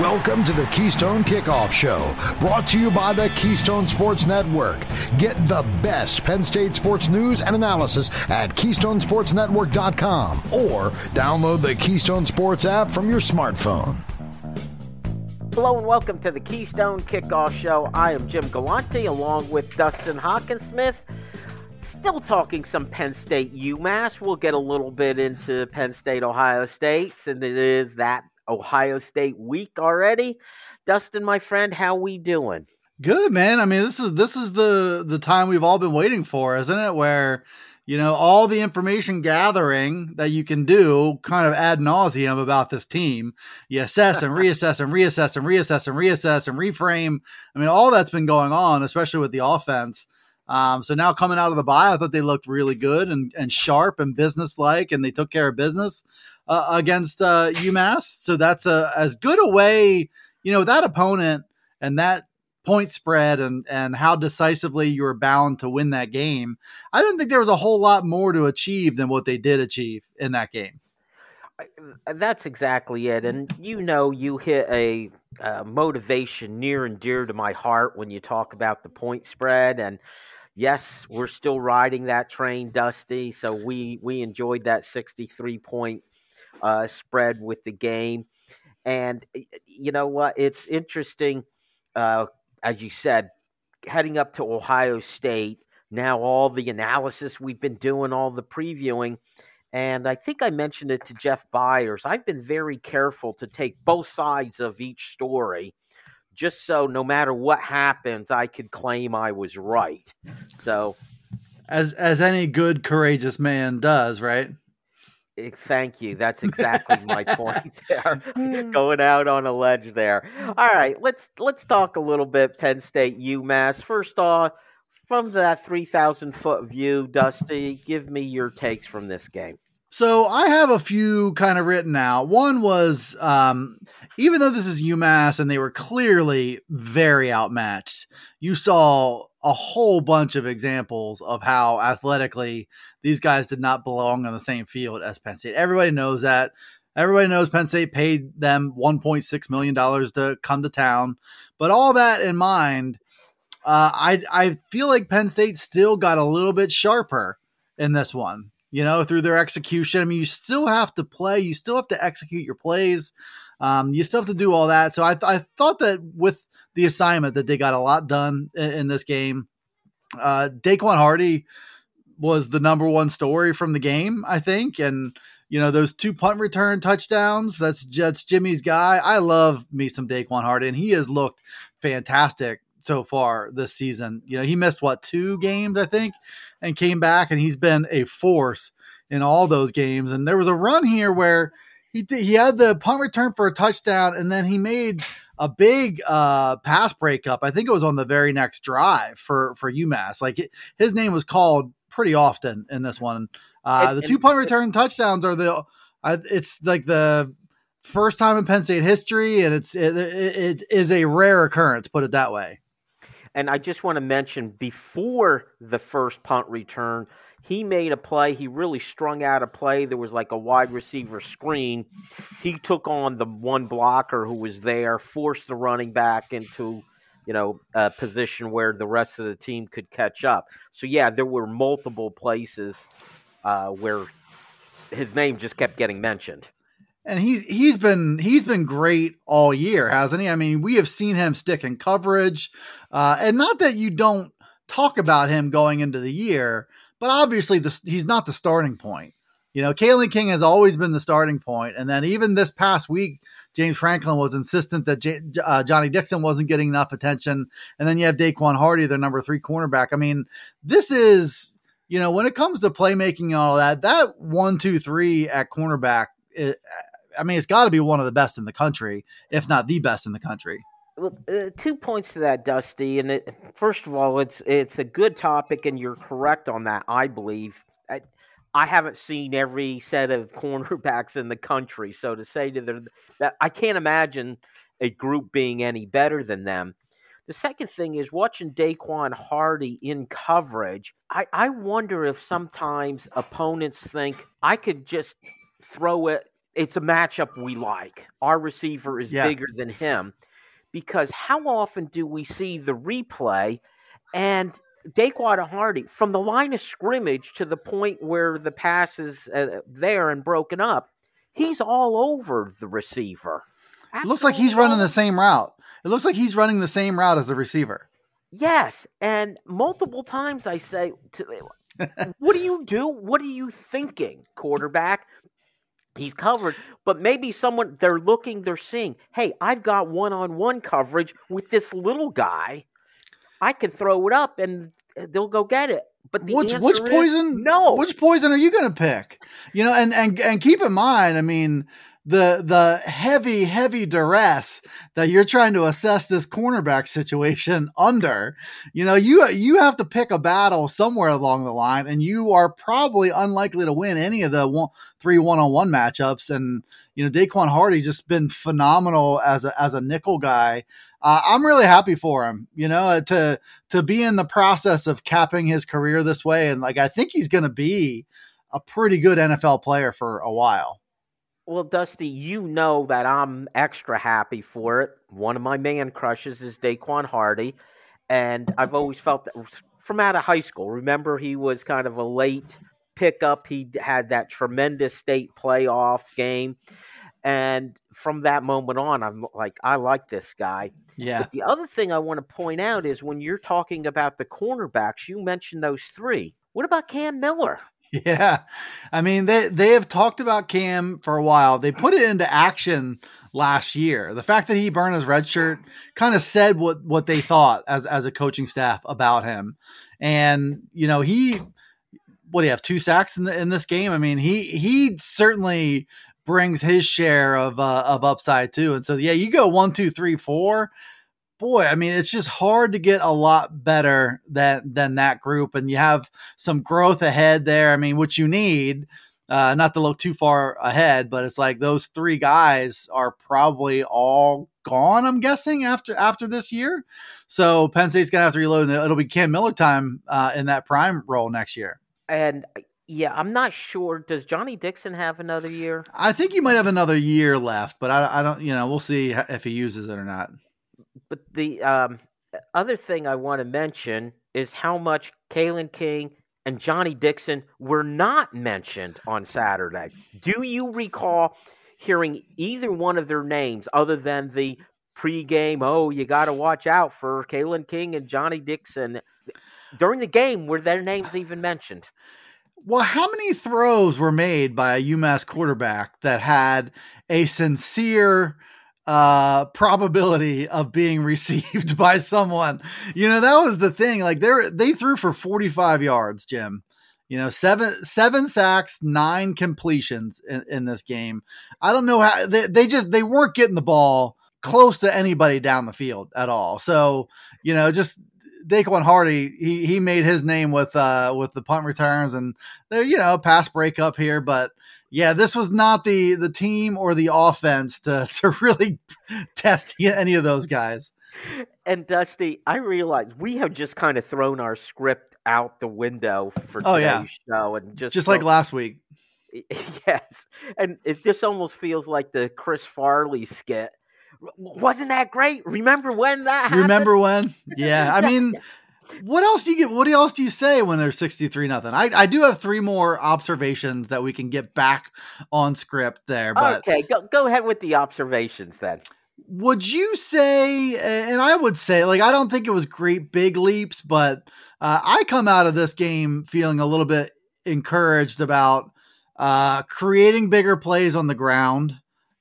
Welcome to the Keystone Kickoff Show, brought to you by the Keystone Sports Network. Get the best Penn State sports news and analysis at KeystonesportsNetwork.com or download the Keystone Sports app from your smartphone. Hello and welcome to the Keystone Kickoff Show. I am Jim Galante along with Dustin Hockensmith. Still talking some Penn State UMass. We'll get a little bit into Penn State Ohio State, and it is that Ohio State week already. Dustin, my friend, how we doing? Good, man. I mean, this is this is the the time we've all been waiting for, isn't it? Where you know all the information gathering that you can do, kind of ad nauseum about this team. You assess and reassess and reassess and reassess and reassess and reframe. I mean, all that's been going on, especially with the offense. Um, so now coming out of the bye, I thought they looked really good and, and sharp and businesslike, and they took care of business uh, against uh, UMass. So that's a as good a way, you know, that opponent and that point spread and and how decisively you were bound to win that game. I didn't think there was a whole lot more to achieve than what they did achieve in that game. That's exactly it, and you know, you hit a uh, motivation near and dear to my heart when you talk about the point spread and yes, we're still riding that train, Dusty. So we we enjoyed that 63 point uh, spread with the game. And you know what? It's interesting, uh, as you said, heading up to Ohio State. Now, all the analysis we've been doing, all the previewing, and I think I mentioned it to Jeff Byers. I've been very careful to take both sides of each story just so no matter what happens, I could claim I was right. So, as as any good courageous man does, right? Eh, thank you. That's exactly my point there. Going out on a ledge there. All right, let's let's talk a little bit Penn State UMass. First off, from that 3000 foot view, Dusty, give me your takes from this game. So I have a few kind of written out. One was um, even though this is UMass and they were clearly very outmatched, you saw a whole bunch of examples of how athletically these guys did not belong on the same field as Penn State. Everybody knows that. Everybody knows Penn State paid them $1.6 million to come to town. But all that in mind, uh, I, I feel like Penn State still got a little bit sharper in this one, you know, through their execution. I mean, you still have to play, you still have to execute your plays. Um, you still have to do all that. So I, th- I thought that with the assignment that they got a lot done in, in this game. Uh, Daequan Hardy was the number one story from the game, I think. And you know those two punt return touchdowns. That's that's Jimmy's guy. I love me some Daequan Hardy, and he has looked fantastic so far this season. You know he missed what two games I think, and came back, and he's been a force in all those games. And there was a run here where he he had the punt return for a touchdown, and then he made a big uh, pass breakup. I think it was on the very next drive for for UMass. Like it, his name was called pretty often in this one. Uh, the two punt return touchdowns are the uh, it's like the first time in Penn State history, and it's it, it is a rare occurrence. Put it that way. And I just want to mention before the first punt return, he made a play. He really strung out a play. There was like a wide receiver screen. He took on the one blocker who was there, forced the running back into you know, a position where the rest of the team could catch up. So yeah, there were multiple places uh, where his name just kept getting mentioned. And he's he's been he's been great all year, hasn't he? I mean, we have seen him stick in coverage, uh, and not that you don't talk about him going into the year, but obviously he's not the starting point. You know, Kalen King has always been the starting point, and then even this past week, James Franklin was insistent that J- uh, Johnny Dixon wasn't getting enough attention. And then you have Daequan Hardy, their number three cornerback. I mean, this is, you know, when it comes to playmaking and all that, that one, two, three at cornerback, it, I mean, it's got to be one of the best in the country, if not the best in the country. Well, uh, two points to that, Dusty. And it, first of all, it's it's a good topic, and you're correct on that. I believe. I, I haven't seen every set of cornerbacks in the country, so to say to them that I can't imagine a group being any better than them. The second thing is watching Daequan Hardy in coverage. I, I wonder if sometimes opponents think I could just throw it it's a matchup we like. Our receiver is Yeah. bigger than him because how often do we see the replay and Daequan Hardy from the line of scrimmage to the point where the pass is uh, there and broken up? He's all over the receiver. It looks like he's running the same route. It looks like he's running the same route as the receiver. Yes, and multiple times I say, to, "What do you do? What are you thinking, quarterback?" He's covered, but maybe someone they're looking, they're seeing, "Hey, I've got one-on-one coverage with this little guy. I can throw it up, and uh, they'll go get it." But the which which is poison? no. Which poison are you going to pick? You know, and and and keep in mind, I mean, the the heavy heavy duress that you're trying to assess this cornerback situation under. You know, you you have to pick a battle somewhere along the line, and you are probably unlikely to win any of the one, three one on one matchups. And you know, Daequan Hardy just been phenomenal as a as a nickel guy. Uh, I'm really happy for him. You know, uh, to to be in the process of capping his career this way, and like I think he's going to be a pretty good NFL player for a while. Well, Dusty, you know that I'm extra happy for it. One of my man crushes is Daequan Hardy, and I've always felt that from out of high school. Remember, he was kind of a late pickup. He had that tremendous state playoff game, and from that moment on, I'm like, I like this guy. Yeah, But the other thing I want to point out is when you're talking about the cornerbacks, you mentioned those three. What about Cam Miller? Yeah. I mean, they they have talked about Cam for a while. They put it into action last year. The fact that he burned his red shirt kind of said what what they thought as as a coaching staff about him. And you know, he what do you have two sacks in the, in this game? I mean, he he certainly brings his share of uh, of upside too. And so yeah, you go one, two, three, four. Boy, I mean, it's just hard to get a lot better than than that group, and you have some growth ahead there. I mean, what you need, uh, not to look too far ahead, but it's like those three guys are probably all gone. I'm guessing after after this year, so Penn State's gonna have to reload. And it'll be Cam Miller time uh, in that prime role next year. And yeah, I'm not sure. Does Johnny Dixon have another year? I think he might have another year left, but I, I don't. You know, we'll see if he uses it or not. But the um, other thing I want to mention is how much Kalen King and Johnny Dixon were not mentioned on Saturday. Do you recall hearing either one of their names other than the pregame, oh, you got to watch out for Kalen King and Johnny Dixon? During the game, were their names even mentioned? Well, how many throws were made by a UMass quarterback that had a sincere uh probability of being received by someone. You know that was the thing like they they threw for 45 yards jim. You know seven seven sacks nine completions in, in this game. I don't know how they, they just they weren't getting the ball close to anybody down the field at all. So you know just Daequan Hardy, he he made his name with uh with the punt returns and there you know pass breakup here, but yeah, this was not the the team or the offense to to really test any of those guys. And Dusty, I realize we have just kind of thrown our script out the window for Oh, today's yeah. show and just Just like last week. yes, and it just almost feels like the Chris Farley skit. Wasn't that great? Remember when that? happened? Remember when? Yeah, I mean, what else do you get? What else do you say when there's sixty three nothing? I I do have three more observations that we can get back on script there, but okay, go go ahead with the observations then. would you say and i would say like i don't think it was great big leaps but uh, i come out of this game feeling a little bit encouraged about uh, creating bigger plays on the ground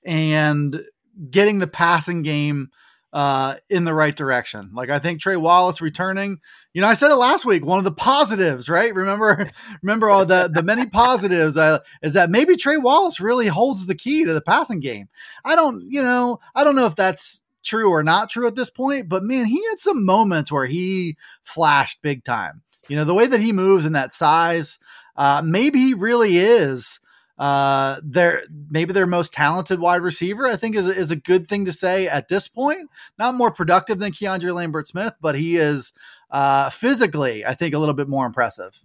and getting the passing game uh, in the right direction. Like i think trey wallace returning you know i said it last week one of the positives right? Remember remember all the the many positives uh, is that maybe trey wallace really holds the key to the passing game. I don't, you know, I don't know if that's true or not true at this point, but man, he had some moments where he flashed big time. You know, the way that he moves and that size, uh, maybe he really is uh their maybe their most talented wide receiver i think is, is a good thing to say at this point not more productive than keandre lambert smith but he is uh physically i think a little bit more impressive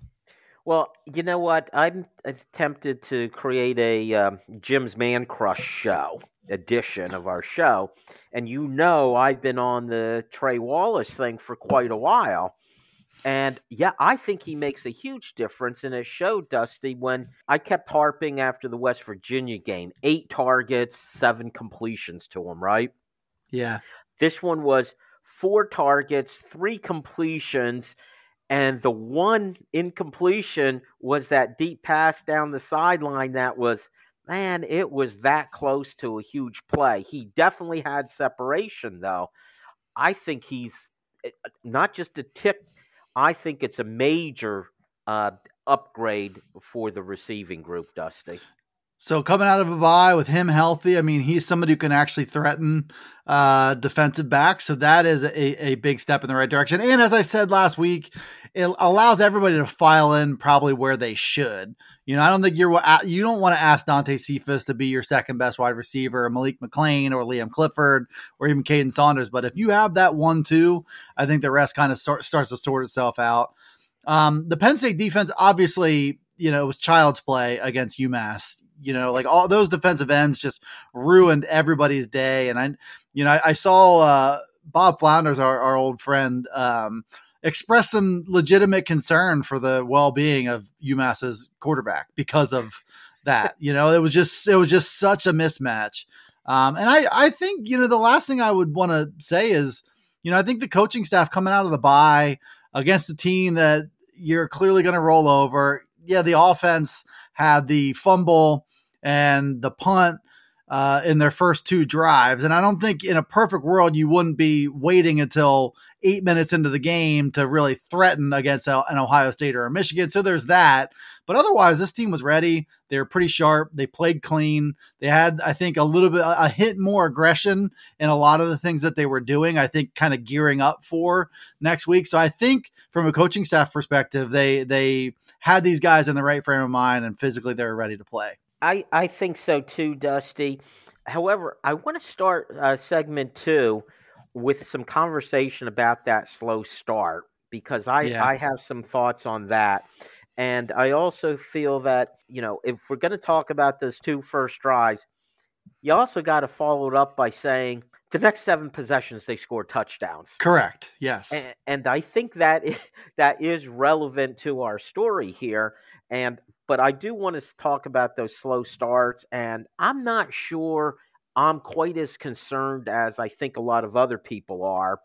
Well, you know what? I'm tempted to create a um, Jim's Man Crush show edition of our show. And you know, I've been on the Trey Wallace thing for quite a while. And yeah, I think he makes a huge difference. And it showed Dusty when I kept harping after the West Virginia game eight targets, seven completions to him, right? Yeah. This one was four targets, three completions. And the one incompletion was that deep pass down the sideline that was, man, it was that close to a huge play. He definitely had separation, though. I think he's eh, not just a tick I think it's a major uh, upgrade for the receiving group, Dusty. So coming out of a bye with him healthy, I mean, he's somebody who can actually threaten uh, defensive backs. So that is a, a big step in the right direction. And as I said last week, it allows everybody to file in probably where they should. You know, I don't think you're you don't want to ask Dante Cephas to be your second best wide receiver, or Malik McClain or Liam Clifford, or even Kaden Saunders. But if you have that one two, I think the rest kind of start, starts to sort itself out. Um, the Penn State defense, obviously, you know, it was child's play against UMass you know, like all those defensive ends just ruined everybody's day. And I, you know, I, I saw uh, Bob Flounders, our, our old friend, um, express some legitimate concern for the well-being of UMass's quarterback because of that. You know, it was just it was just such a mismatch. Um, and I I think you know the last thing I would want to say is you know I think the coaching staff coming out of the bye against a team that you're clearly going to roll over. Yeah, the offense had the fumble and the punt uh, in their first two drives. And I don't think in a perfect world you wouldn't be waiting until eight minutes into the game to really threaten against an Ohio State or a Michigan. So there's that. But otherwise, this team was ready. They were pretty sharp. They played clean. They had, I think, a little bit, a hit more aggression in a lot of the things that they were doing. I think kind of gearing up for next week. So I think from a coaching staff perspective, they they had these guys in the right frame of mind and physically they were ready to play. I, I think so too, Dusty. However, I want to start uh, segment two with some conversation about that slow start because I, yeah. I have some thoughts on that. And I also feel that, you know, if we're going to talk about those two first drives, you also got to follow it up by saying the next seven possessions they score touchdowns. Correct. Yes. And, and I think that is, that is relevant to our story here. And but I do want to talk about those slow starts, and I'm not sure I'm quite as concerned as I think a lot of other people are.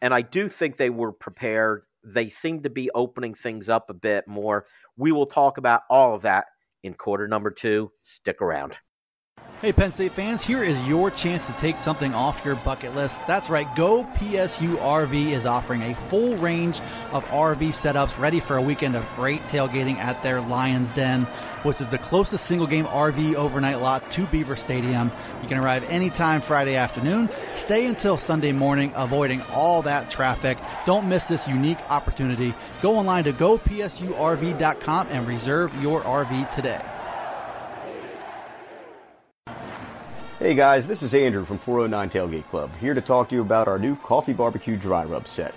And I do think they were prepared. They seem to be opening things up a bit more. We will talk about all of that in quarter number two. Stick around. Hey, Penn State fans, here is your chance to take something off your bucket list. That's right, Go PSU RV is offering a full range of RV setups ready for a weekend of great tailgating at their Lions Den, which is the closest single game RV overnight lot to Beaver Stadium. You can arrive anytime Friday afternoon, stay until Sunday morning, avoiding all that traffic. Don't miss this unique opportunity. Go online to gopsurv.com and reserve your RV today. Hey guys, this is Andrew from 409 Tailgate Club, here to talk to you about our new coffee barbecue dry rub set.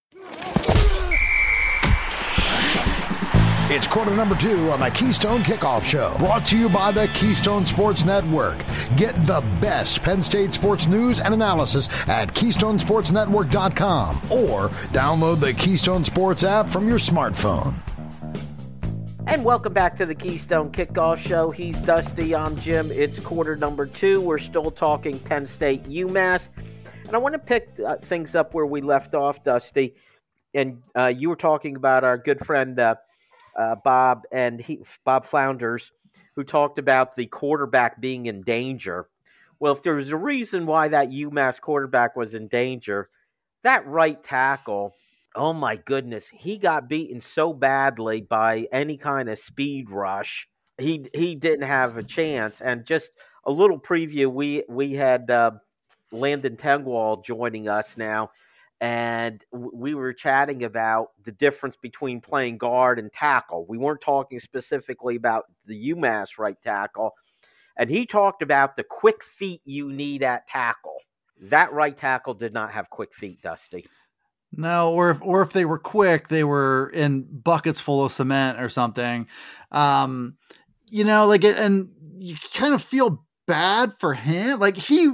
It's quarter number two on the Keystone Kickoff Show, brought to you by the Keystone Sports Network. Get the best Penn State sports news and analysis at KeystonesportsNetwork.com or download the Keystone Sports app from your smartphone. And welcome back to the Keystone Kickoff Show. He's Dusty. I'm Jim. It's quarter number two. We're still talking Penn State UMass. And I want to pick uh, things up where we left off, Dusty. And uh, you were talking about our good friend uh, uh Bob and he, Bob Flounders, who talked about the quarterback being in danger. Well, if there was a reason why that UMass quarterback was in danger, that right tackle oh my goodness, he got beaten so badly by any kind of speed rush. He he didn't have a chance. And just a little preview, we we had uh, Landon Tengwall joining us now, and we were chatting about the difference between playing guard and tackle. We weren't talking specifically about the UMass right tackle, and he talked about the quick feet you need at tackle. That right tackle did not have quick feet, Dusty. No, or if or if they were quick, they were in buckets full of cement or something. Um, you know, like it, and you kind of feel bad for him. Like he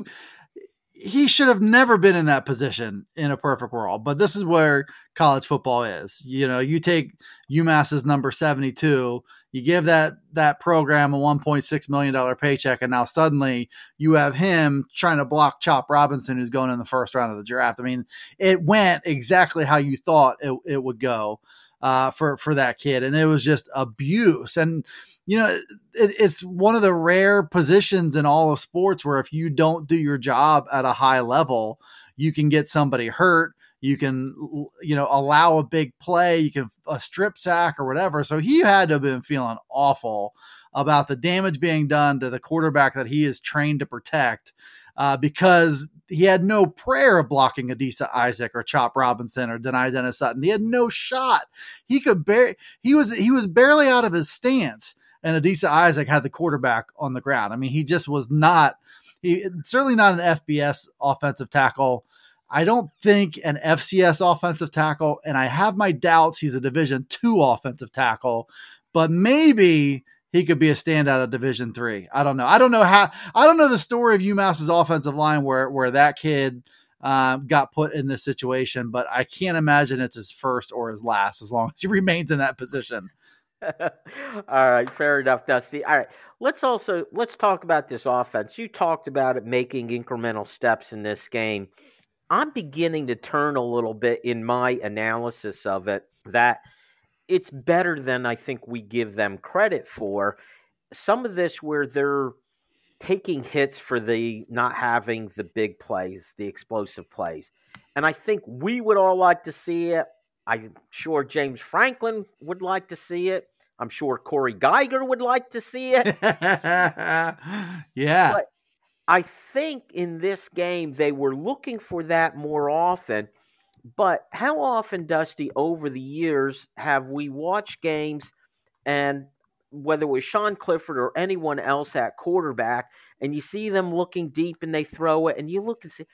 he should have never been in that position in a perfect world. But this is where college football is. You know, you take UMass's number 72 you give that that program a 1.6 million dollar paycheck and now suddenly you have him trying to block chop robinson who's going in the first round of the draft i mean it went exactly how you thought it, it would go uh, for for that kid and it was just abuse and you know it, it's one of the rare positions in all of sports where if you don't do your job at a high level you can get somebody hurt you can you know allow a big play you can a strip sack or whatever. So he had to have been feeling awful about the damage being done to the quarterback that he is trained to protect uh, because he had no prayer of blocking Adisa Isaac or Chop Robinson or Dani Dennis Sutton. He had no shot. He could barely he was he was barely out of his stance, and Adisa Isaac had the quarterback on the ground. I mean, he just was not he certainly not an FBS offensive tackle. I don't think an FCS offensive tackle, and I have my doubts he's a Division two offensive tackle, but maybe he could be a standout at Division three. I don't know. I don't know how. I don't know the story of UMass's offensive line where where that kid um, got put in this situation, but I can't imagine it's his first or his last as long as he remains in that position. All right, fair enough, Dusty. All right, let's also let's talk about this offense. You talked about it making incremental steps in this game. I'm beginning to turn a little bit in my analysis of it that it's better than I think we give them credit for. Some of this where they're taking hits for the not having the big plays, the explosive plays. And I think we would all like to see it. I'm sure James Franklin would like to see it. I'm sure Corey Geiger would like to see it. yeah. But I think in this game they were looking for that more often. But how often, Dusty, over the years have we watched games and whether it was Sean Clifford or anyone else at quarterback, and you see them looking deep and they throw it, and you look and see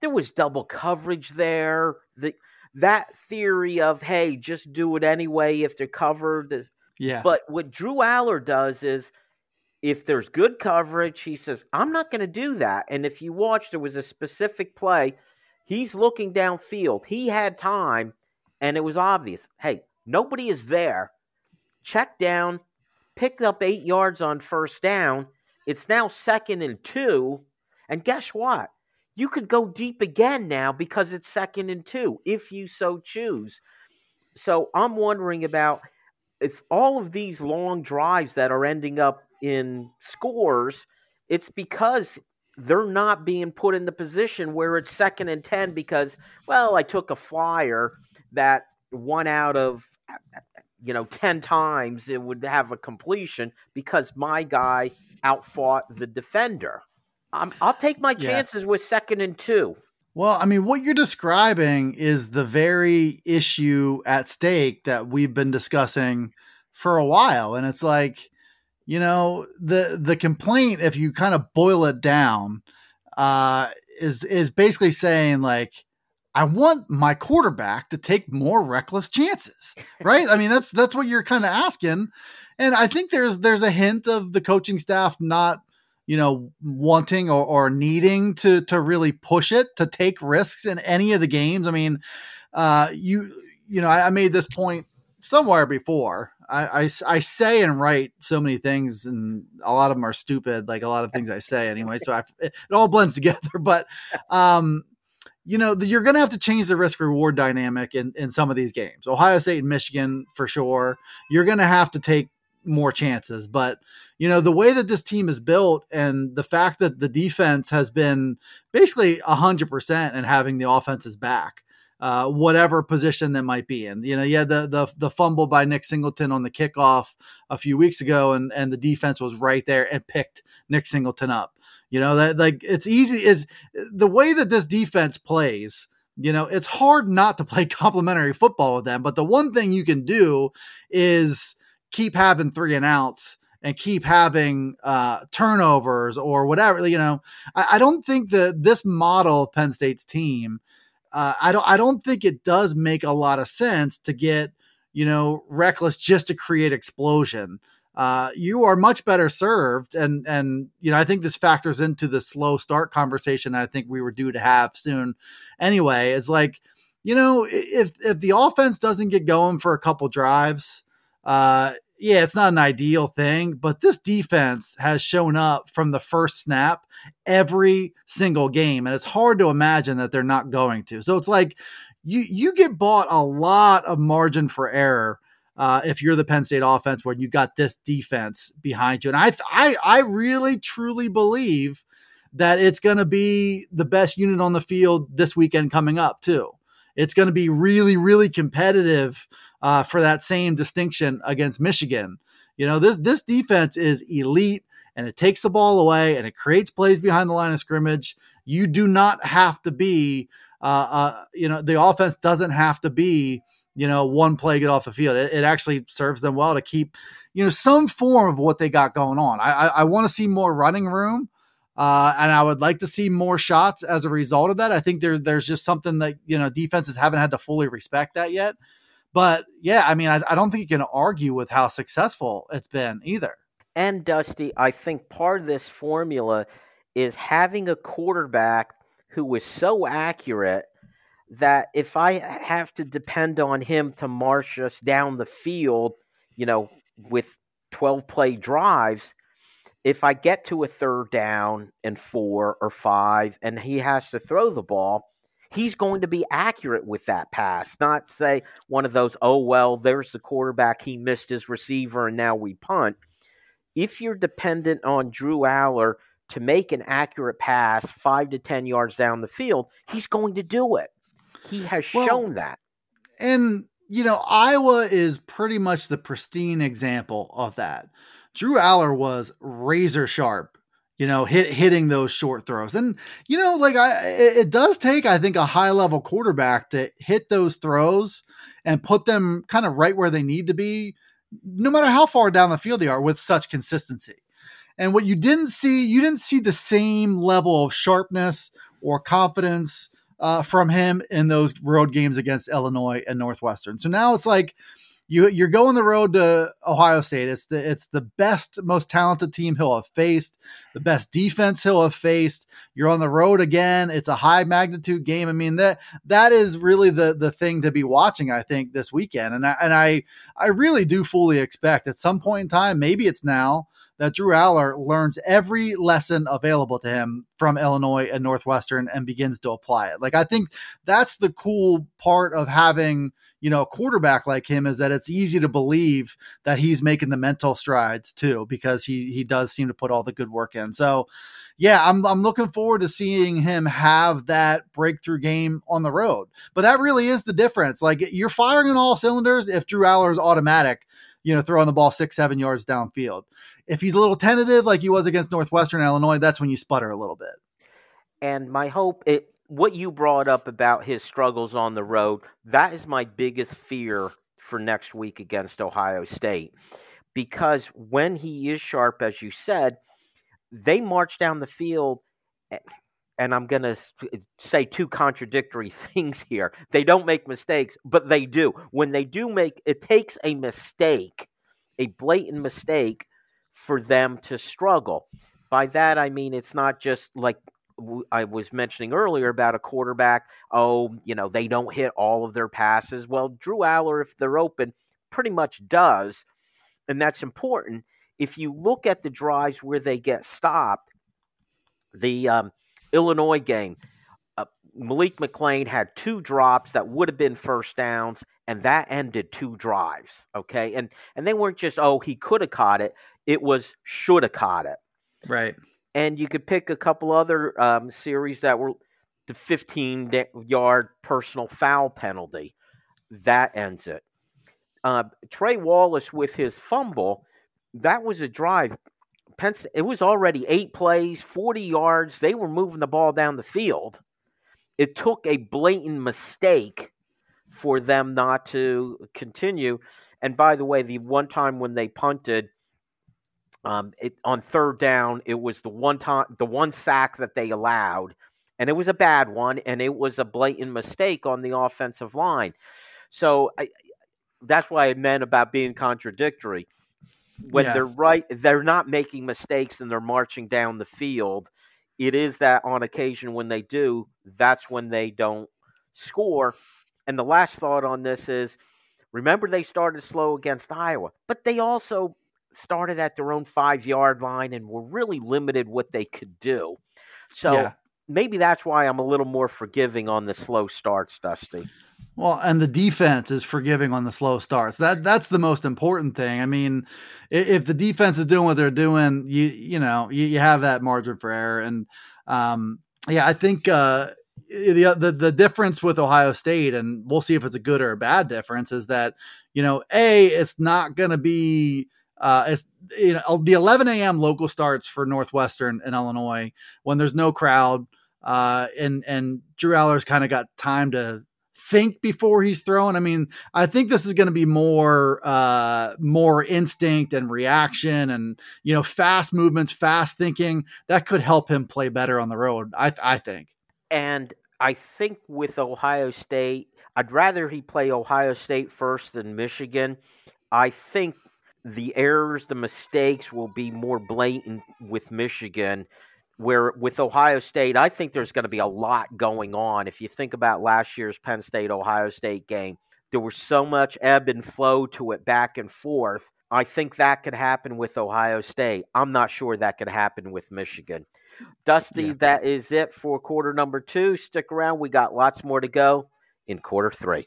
there was double coverage there. The that theory of hey, just do it anyway if they're covered. Yeah. But what Drew Allar does is if there's good coverage, he says, I'm not going to do that. And if you watch, there was a specific play. He's looking downfield. He had time, and it was obvious. Hey, nobody is there. Check down, picked up eight yards on first down. It's now second and two. And guess what? You could go deep again now because it's second and two, if you so choose. So I'm wondering about if all of these long drives that are ending up in scores, it's because they're not being put in the position where it's second and 10 because, well, I took a flyer that one out of, you know, 10 times it would have a completion because my guy outfought the defender. Um, i will take my chances yeah. with second and two. Well, I mean, what you're describing is the very issue at stake that we've been discussing for a while. And it's like, you know the the complaint if you kind of boil it down uh, is is basically saying like I want my quarterback to take more reckless chances, right? I mean that's that's what you're kind of asking, and I think there's there's a hint of the coaching staff not you know wanting or, or needing to to really push it to take risks in any of the games. I mean, uh, you you know I, I made this point somewhere before. I, I, I say and write so many things, and a lot of them are stupid, like a lot of things I say anyway. So I, it, all blends together. But, um, you know, the, you're going to have to change the risk reward dynamic in, in some of these games. Ohio State and Michigan, for sure. You're going to have to take more chances. But, you know, the way that this team is built and the fact that the defense has been basically 100% and having the offense's back uh, whatever position that might be in. You know, yeah, the the the fumble by Nick Singleton on the kickoff a few weeks ago, and and the defense was right there and picked Nick Singleton up. You know that like it's easy. It's the way that this defense plays. You know, it's hard not to play complementary football with them. But the one thing you can do is keep having three and outs and keep having uh, turnovers or whatever. You know, I, I don't think that this model of Penn State's team uh, I don't I don't think it does make a lot of sense to get you know reckless just to create explosion. Uh, you are much better served, and and you know I think this factors into the slow start conversation. I think we were due to have soon. Anyway, it's like you know if if the offense doesn't get going for a couple drives, uh, yeah, it's not an ideal thing, but this defense has shown up from the first snap every single game, and it's hard to imagine that they're not going to. So it's like you you get bought a lot of margin for error uh, if you're the Penn State offense when you got this defense behind you, and I I I really truly believe that it's going to be the best unit on the field this weekend coming up too. It's going to be really really competitive uh, for that same distinction against Michigan. You know, this this defense is elite and it takes the ball away and it creates plays behind the line of scrimmage. You do not have to be, uh, uh, you know, the offense doesn't have to be, you know, one play get off the field. It, it actually serves them well to keep, you know, some form of what they got going on. I, I, I want to see more running room. Uh, and I would like to see more shots as a result of that. I think there's there's just something that you know defenses haven't had to fully respect that yet. But yeah, I mean, I, I don't think you can argue with how successful it's been either. And Dusty, I think part of this formula is having a quarterback who is so accurate that if I have to depend on him to march us down the field, you know, with 12 play drives, if I get to a third down and four or five and he has to throw the ball, he's going to be accurate with that pass, not say one of those, oh, well, there's the quarterback, he missed his receiver, and now we punt. If you're dependent on Drew Allar to make an accurate pass five to 10 yards down the field, he's going to do it. He has well, shown that. And, you know, Iowa is pretty much the pristine example of that. Drew Allar was razor sharp you know, hit hitting those short throws. And you know, like I it, it does take I think a high level quarterback to hit those throws and put them kind of right where they need to be no matter how far down the field they are with such consistency. And what you didn't see, you didn't see the same level of sharpness or confidence uh, from him in those road games against Illinois and Northwestern. So now it's like you you're going the road to Ohio State. It's the it's the best, most talented team he'll have faced, the best defense he'll have faced. You're on the road again. It's a high magnitude game. I mean that that is really the the thing to be watching. I think this weekend, and I, and I I really do fully expect at some point in time, maybe it's now that Drew Allar learns every lesson available to him from Illinois and Northwestern and begins to apply it. Like I think that's the cool part of having you know, a quarterback like him is that it's easy to believe that he's making the mental strides too, because he he does seem to put all the good work in. So, yeah, I'm I'm looking forward to seeing him have that breakthrough game on the road. But that really is the difference. Like you're firing on all cylinders if Drew Allar is automatic, you know, throwing the ball six seven yards downfield. If he's a little tentative, like he was against Northwestern Illinois, that's when you sputter a little bit. And my hope it what you brought up about his struggles on the road, that is my biggest fear for next week against Ohio State. Because when he is sharp, as you said, they march down the field, and I'm going to say two contradictory things here. They don't make mistakes, but they do. When they do make, it takes a mistake, a blatant mistake, for them to struggle. By that, I mean it's not just like I was mentioning earlier about a quarterback. Oh, you know, they don't hit all of their passes. Well, Drew Allar, if they're open, pretty much does, and that's important. If you look at the drives where they get stopped, the um, Illinois game, uh, Malik McClain had two drops that would have been first downs, and that ended two drives. Okay, and and they weren't just oh he could have caught it; it was should have caught it. Right. And you could pick a couple other um, series that were the 15 yard personal foul penalty. That ends it. Uh, Trey Wallace with his fumble, that was a drive. Penn State, it was already eight plays, 40 yards. They were moving the ball down the field. It took a blatant mistake for them not to continue. And by the way, the one time when they punted, um, it, on third down, it was the one time, the one sack that they allowed, and it was a bad one, and it was a blatant mistake on the offensive line. So I, that's what I meant about being contradictory. When yeah. they're right, they're not making mistakes and they're marching down the field. It is that on occasion when they do, that's when they don't score. And the last thought on this is remember they started slow against Iowa, but they also started at their own five yard line and were really limited what they could do. So yeah. maybe that's why I'm a little more forgiving on the slow starts, Dusty. Well, and the defense is forgiving on the slow starts. That that's the most important thing. I mean, if the defense is doing what they're doing, you you know you, you have that margin for error. And um, yeah, I think uh, the, the the difference with Ohio State, and we'll see if it's a good or a bad difference, is that you know, a it's not going to be uh, it's you know the 11 a.m. local starts for Northwestern and Illinois when there's no crowd, uh, and and Drew Allar's kind of got time to think before he's thrown. I mean, I think this is going to be more uh, more instinct and reaction, and you know, fast movements, fast thinking that could help him play better on the road. I I think. And I think with Ohio State, I'd rather he play Ohio State first than Michigan. I think the errors, the mistakes will be more blatant with Michigan. Where with Ohio State, I think there's going to be a lot going on. If you think about last year's Penn State Ohio State game, there was so much ebb and flow to it back and forth. I think that could happen with Ohio State. I'm not sure that could happen with Michigan. Dusty, yeah. that is it for quarter number two. Stick around. We got lots more to go in quarter three.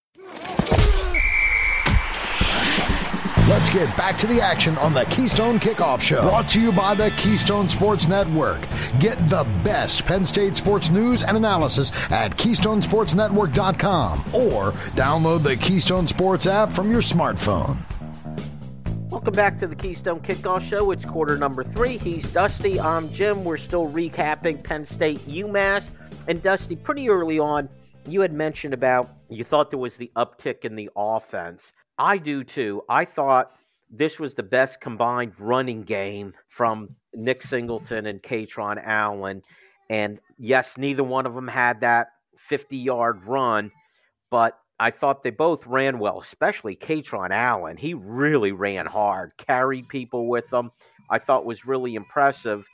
Let's get back to the action on the Keystone Kickoff Show. Brought to you by the Keystone Sports Network. Get the best Penn State sports news and analysis at KeystonesportsNetwork.com or download the Keystone Sports app from your smartphone. Welcome back to the Keystone Kickoff Show. It's quarter number three. He's Dusty. I'm Jim. We're still recapping Penn State UMass. And Dusty, pretty early on, you had mentioned about you thought there was the uptick in the offense. I do too. I thought this was the best combined running game from Nick Singleton and Kaytron Allen. And yes, neither one of them had that 50 yard run, but I thought they both ran well, especially Kaytron Allen. He really ran hard, carried people with him. I thought was really impressive.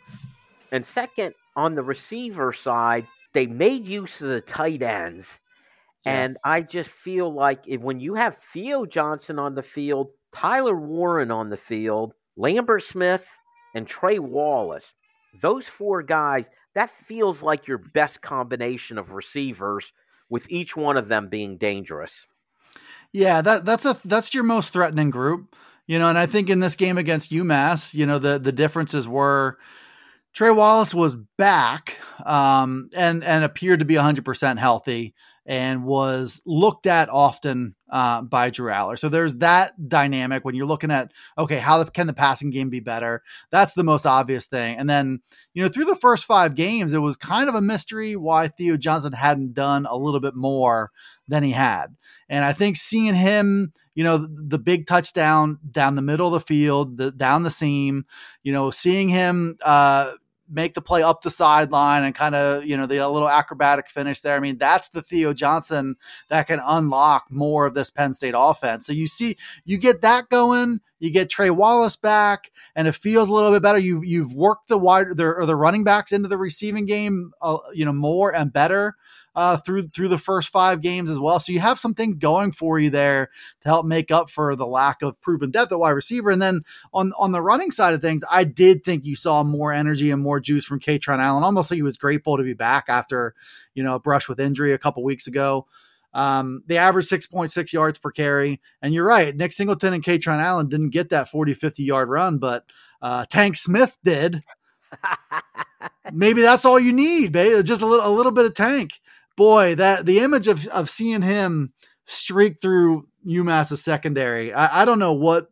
And second, on the receiver side, they made use of the tight ends. And I just feel like if, when you have Theo Johnson on the field, Tyler Warren on the field, Lambert Smith, and Trey Wallace, those four guys, that feels like your best combination of receivers with each one of them being dangerous. Yeah, that that's a that's your most threatening group. You know, and I think in this game against UMass, you know, the the differences were Trey Wallace was back um, and and appeared to be 100% healthy and was looked at often uh, by Drew Allar. So there's that dynamic when you're looking at okay, how can the passing game be better? That's the most obvious thing. And then you know through the first five games, it was kind of a mystery why Theo Johnson hadn't done a little bit more than he had. And I think seeing him, you know, the, the big touchdown down the middle of the field, the, down the seam, you know, seeing him. Uh, make the play up the sideline and kind of, you know, the little acrobatic finish there. I mean, that's the Theo Johnson that can unlock more of this Penn State offense. So you see, you get that going, you get Trey Wallace back, and it feels a little bit better. You've you've worked the wide the, or the running backs into the receiving game, uh, you know, more and better uh, through through the first five games as well. So you have some things going for you there to help make up for the lack of proven depth at wide receiver. And then on on the running side of things, I did think you saw more energy and more juice from Kaytron Allen. Almost like he was grateful to be back after you know a brush with injury a couple weeks ago. Um, they averaged 6.6 yards per carry. And you're right, Nick Singleton and Kaytron Allen didn't get that 40, 50 yard run, but uh, Tank Smith did. Maybe that's all you need, baby. Just a little, a little bit of tank boy, that the image of of seeing him streak through UMass's secondary, I, I don't know what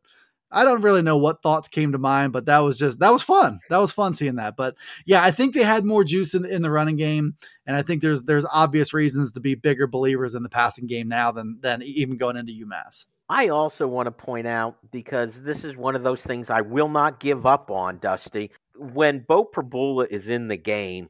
I don't really know what thoughts came to mind, but that was just that was fun. That was fun seeing that. But yeah, I think they had more juice in, in the running game, and I think there's there's obvious reasons to be bigger believers in the passing game now than than even going into UMass. I also want to point out because this is one of those things I will not give up on, Dusty. When Beau Pribula is in the game,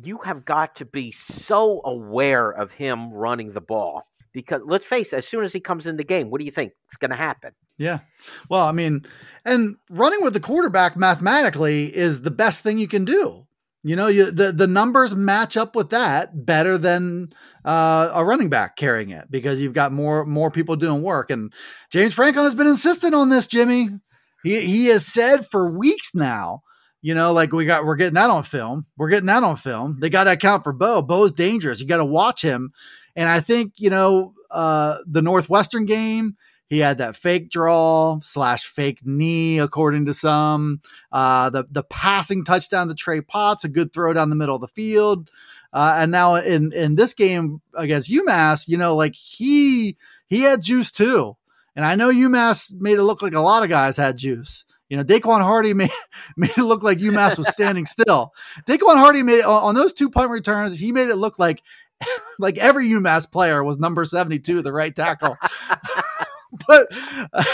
you have got to be so aware of him running the ball because let's face it, as soon as he comes in the game, what do you think is going to happen? Yeah. Well, I mean, and running with the quarterback mathematically is the best thing you can do. You know, you, the the numbers match up with that better than uh, a running back carrying it because you've got more more people doing work. And James Franklin has been insistent on this, Jimmy. He he has said for weeks now you know, like we got, we're getting that on film. We're getting that on film. They got to account for Beau. Beau's dangerous. You got to watch him. And I think, you know, uh, the Northwestern game, he had that fake draw slash fake knee, according to some. Uh, the the passing touchdown to Trey Potts, a good throw down the middle of the field. Uh, and now in in this game against UMass, you know, like he he had juice too. And I know UMass made it look like a lot of guys had juice. You know, Daequan Hardy made, made it look like UMass was standing still. Daequan Hardy made it on those two punt returns. He made it look like like every UMass player was number 72, the right tackle. but uh,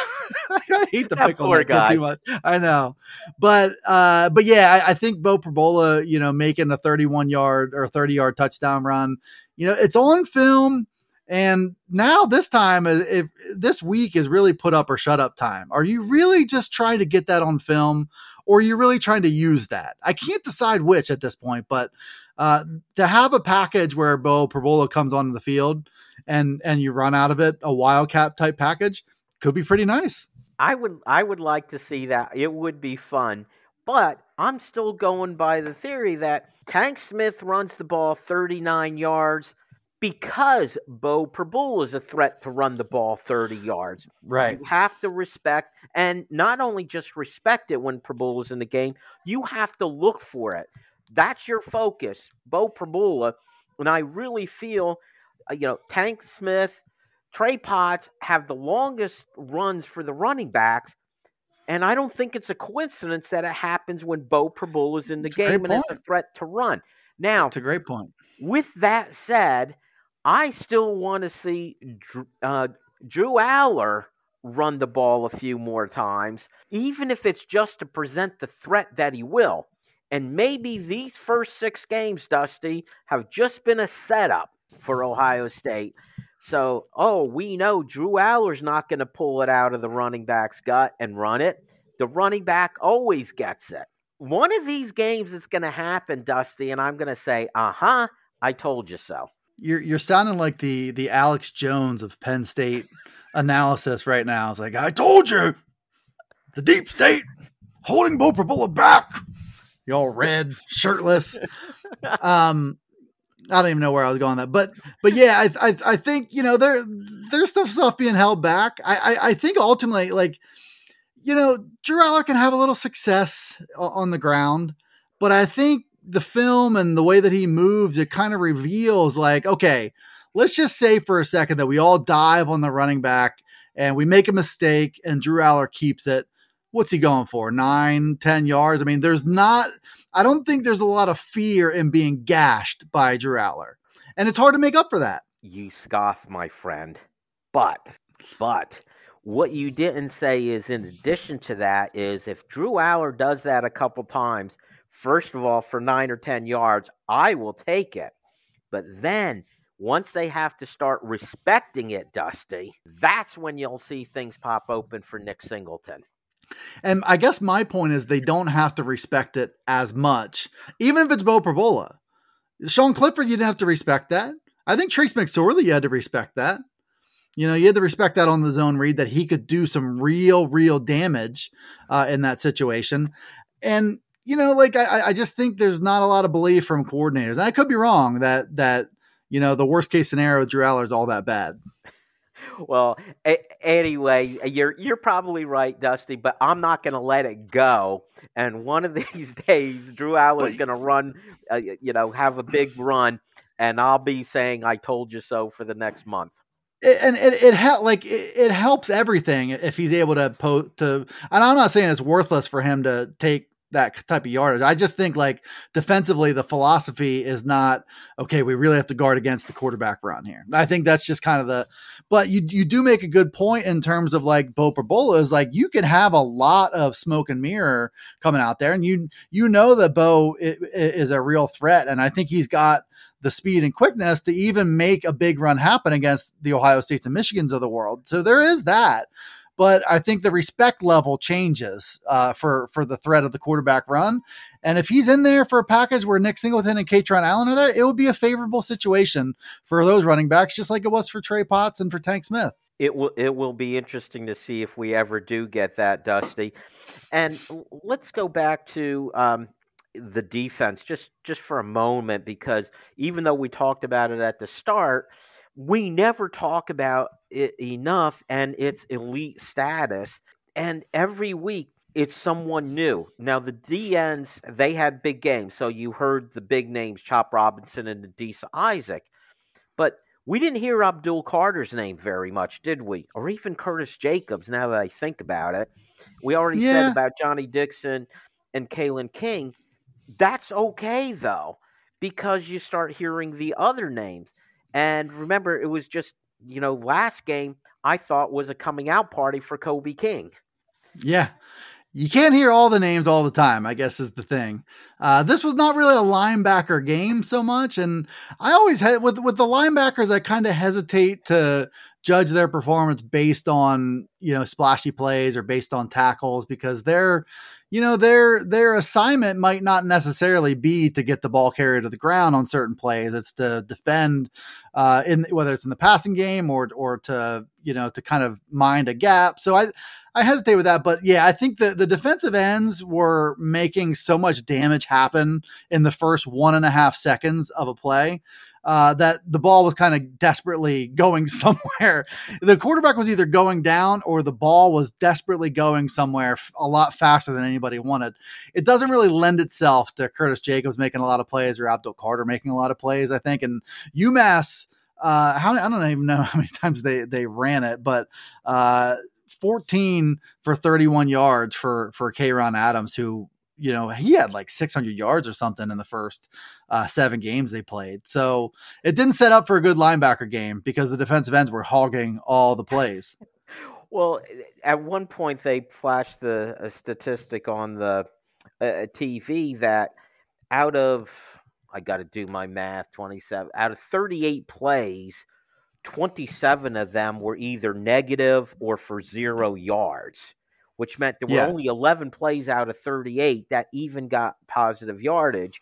I hate to pick on that too much. I know, but uh, but yeah, I, I think Beau Pribula, you know, making a 31 yard or 30 yard touchdown run, you know, it's on film. And now this time, uh, if this week is really put up or shut up time, are you really just trying to get that on film, or are you really trying to use that? I can't decide which at this point, but uh, to have a package where Beau Pribula comes onto the field and and you run out of it, a wildcat type package could be pretty nice. I would I would like to see that. It would be fun. But I'm still going by the theory that Tank Smith runs the ball 39 yards because Beau Pribula is a threat to run the ball 30 yards. Right. You have to respect, and not only just respect it when Pribula is in the game, you have to look for it. That's your focus, Beau Pribula. And I really feel, uh, you know, Tank Smith, Trey Potts have the longest runs for the running backs. And I don't think it's a coincidence that it happens when Beau Pribula is in the game and it's a threat to run. Now, it's a great point. With that said, I still want to see uh, Drew Allar run the ball a few more times, even if it's just to present the threat that he will. And maybe these first six games, Dusty, have just been a setup for Ohio State So, oh, we know Drew Allar's not going to pull it out of the running back's gut and run it. The running back always gets it. One of these games is going to happen, Dusty, and I'm going to say, uh huh, I told you so. You're you're sounding like the the Alex Jones of Penn State analysis right now. It's like I told you, the deep state holding Beau Pribula back. You all red, shirtless. Um, I don't even know where I was going that, but but yeah, I I, I think you know there there's stuff stuff being held back. I, I I think ultimately like you know Drew can have a little success on the ground, but I think the film and the way that he moves, it kind of reveals like, okay, let's just say for a second that we all dive on the running back and we make a mistake and Drew Allar keeps it. What's he going for? Nine, ten yards? I mean, there's not, I don't think there's a lot of fear in being gashed by Drew Allar. And it's hard to make up for that. You scoff, my friend. But, but, what you didn't say is, in addition to that, is if Drew Allar does that a couple times, First of all, for nine or 10 yards, I will take it. But then once they have to start respecting it, Dusty, that's when you'll see things pop open for Nick Singleton. And I guess my point is they don't have to respect it as much, even if it's Beau Pribula. Sean Clifford, you didn't have to respect that. I think Trace McSorley, you had to respect that. You know, you had to respect that on the zone read that he could do some real, real damage uh, in that situation. And you know, like I, I just think there's not a lot of belief from coordinators. And I could be wrong that that you know the worst case scenario Drew Allar is all that bad. Well, a- anyway, you're you're probably right, Dusty. But I'm not going to let it go. And one of these days, Drew Allar is going to run, uh, you know, have a big run, and I'll be saying "I told you so" for the next month and it, it, it like it, it, helps everything if he's able to po to and I'm not saying it's worthless for him to take that type of yardage. I just think like defensively, the philosophy is not okay. We really have to guard against the quarterback run here. I think that's just kind of the. But you you do make a good point in terms of like Beau Pribula is like you can have a lot of smoke and mirror coming out there, and you you know that Beau is a real threat, and I think he's got the speed and quickness to even make a big run happen against the Ohio States and Michigans of the world. So there is that but I think the respect level changes uh, for for the threat of the quarterback run. And if he's in there for a package where Nick Singleton and Kaytron Allen are there, it would be a favorable situation for those running backs, just like it was for Trey Potts and for Tank Smith. It will it will be interesting to see if we ever do get that, Dusty. And let's go back to um, the defense just just for a moment because even though we talked about it at the start we never talk about it enough and its elite status. And every week it's someone new. Now the DNs they had big games, so you heard the big names, Chop Robinson and Adisa Isaac, but we didn't hear Abdul Carter's name very much, did we? Or even Curtis Jacobs. Now that I think about it, we already yeah. said about Johnny Dixon and Kalen King. That's okay though, because you start hearing the other names. And remember, it was just, you know, last game I thought was a coming out party for Kobe King. Yeah. You can't hear all the names all the time, I guess is the thing. Uh, this was not really a linebacker game so much. And I always had with, with the linebackers, I kind of hesitate to judge their performance based on, you know, splashy plays or based on tackles because they're, you know their their assignment might not necessarily be to get the ball carried to the ground on certain plays. It's to defend uh in whether it's in the passing game or or to you know to kind of mind a gap. So i i hesitate with that but yeah i think that the defensive ends were making so much damage happen in the first one and a half seconds of a play uh, that the ball was kind of desperately going somewhere. The quarterback was either going down or the ball was desperately going somewhere a lot faster than anybody wanted. It doesn't really lend itself to Curtis Jacobs making a lot of plays or Abdul Carter making a lot of plays, I think. And UMass, uh, how, I don't even know how many times they, they ran it, but uh, 14 for 31 yards for for Kayron Adams, who you know, he had like 600 yards or something in the first uh, seven games they played. So it didn't set up for a good linebacker game because the defensive ends were hogging all the plays. well, at one point they flashed the statistic on the uh, TV that out of I got to do my math 27 out of 38 plays 27 of them were either negative or for zero yards, which meant there were Yeah. only 11 plays out of 38 that even got positive yardage.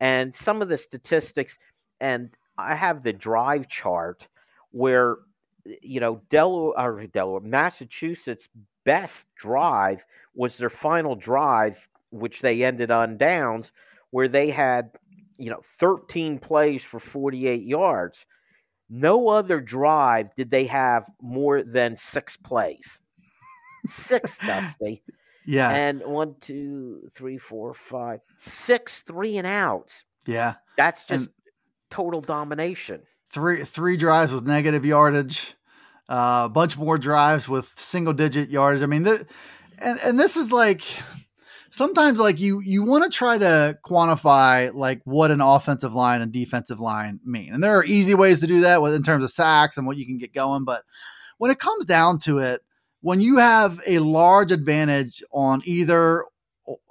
And some of the statistics, and I have the drive chart where, you know, Delaware, or Delaware Massachusetts' best drive was their final drive, which they ended on downs, where they had, you know, 13 plays for 48 yards. No other drive did they have more than six plays. Six, Dusty. Yeah, And one, two, three, four, five, six three and outs. yeah. That's just And- total domination. Three three drives with negative yardage, uh, a bunch more drives with single digit yardage. I mean, th- and and this is like sometimes like you you want to try to quantify like what an offensive line and defensive line mean, and there are easy ways to do that with in terms of sacks and what you can get going. But when it comes down to it, when you have a large advantage on either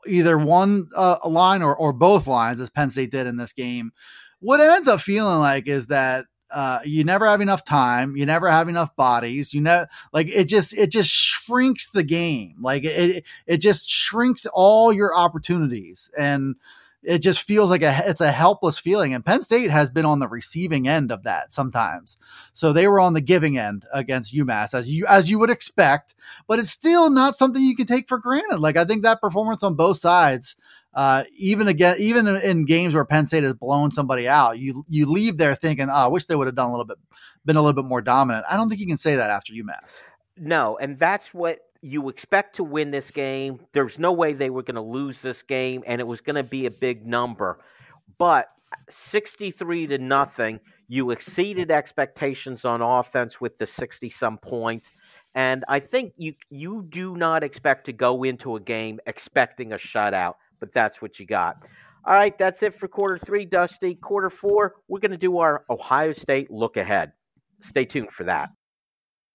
either one uh, line or, or both lines, as Penn State did in this game, what it ends up feeling like is that uh, you never have enough time, you never have enough bodies, you know, like it just it just shrinks the game, like it it just shrinks all your opportunities, and it just feels like a it's a helpless feeling. And Penn State has been on the receiving end of that sometimes, so they were on the giving end against UMass, as you as you would expect, but it's still not something you can take for granted. Like I think that performance on both sides uh, even again, even in, games where Penn State has blown somebody out, you you leave there thinking, "Oh, I wish they would have done a little bit, been a little bit more dominant." I don't think you can say that after UMass. No, and that's what you expect to win this game. There's no way they were going to lose this game, and it was going to be a big number. But 63 to nothing, you exceeded expectations on offense with the 60 some points. And I think you you do not expect to go into a game expecting a shutout, but that's what you got. All right, that's it for quarter three, Dusty. Quarter four, we're going to do our Ohio State look ahead. Stay tuned for that.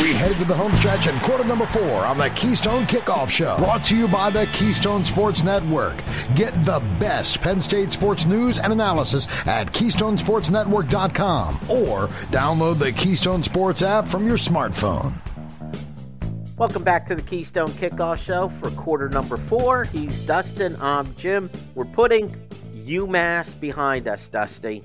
We head to the home stretch in quarter number four on the Keystone Kickoff Show. Brought to you by the Keystone Sports Network. Get the best Penn State sports news and analysis at KeystoneSportsNetwork.com or download the Keystone Sports app from your smartphone. Welcome back to the Keystone Kickoff Show for quarter number four. He's Dustin. I'm Jim. We're putting UMass behind us, Dusty.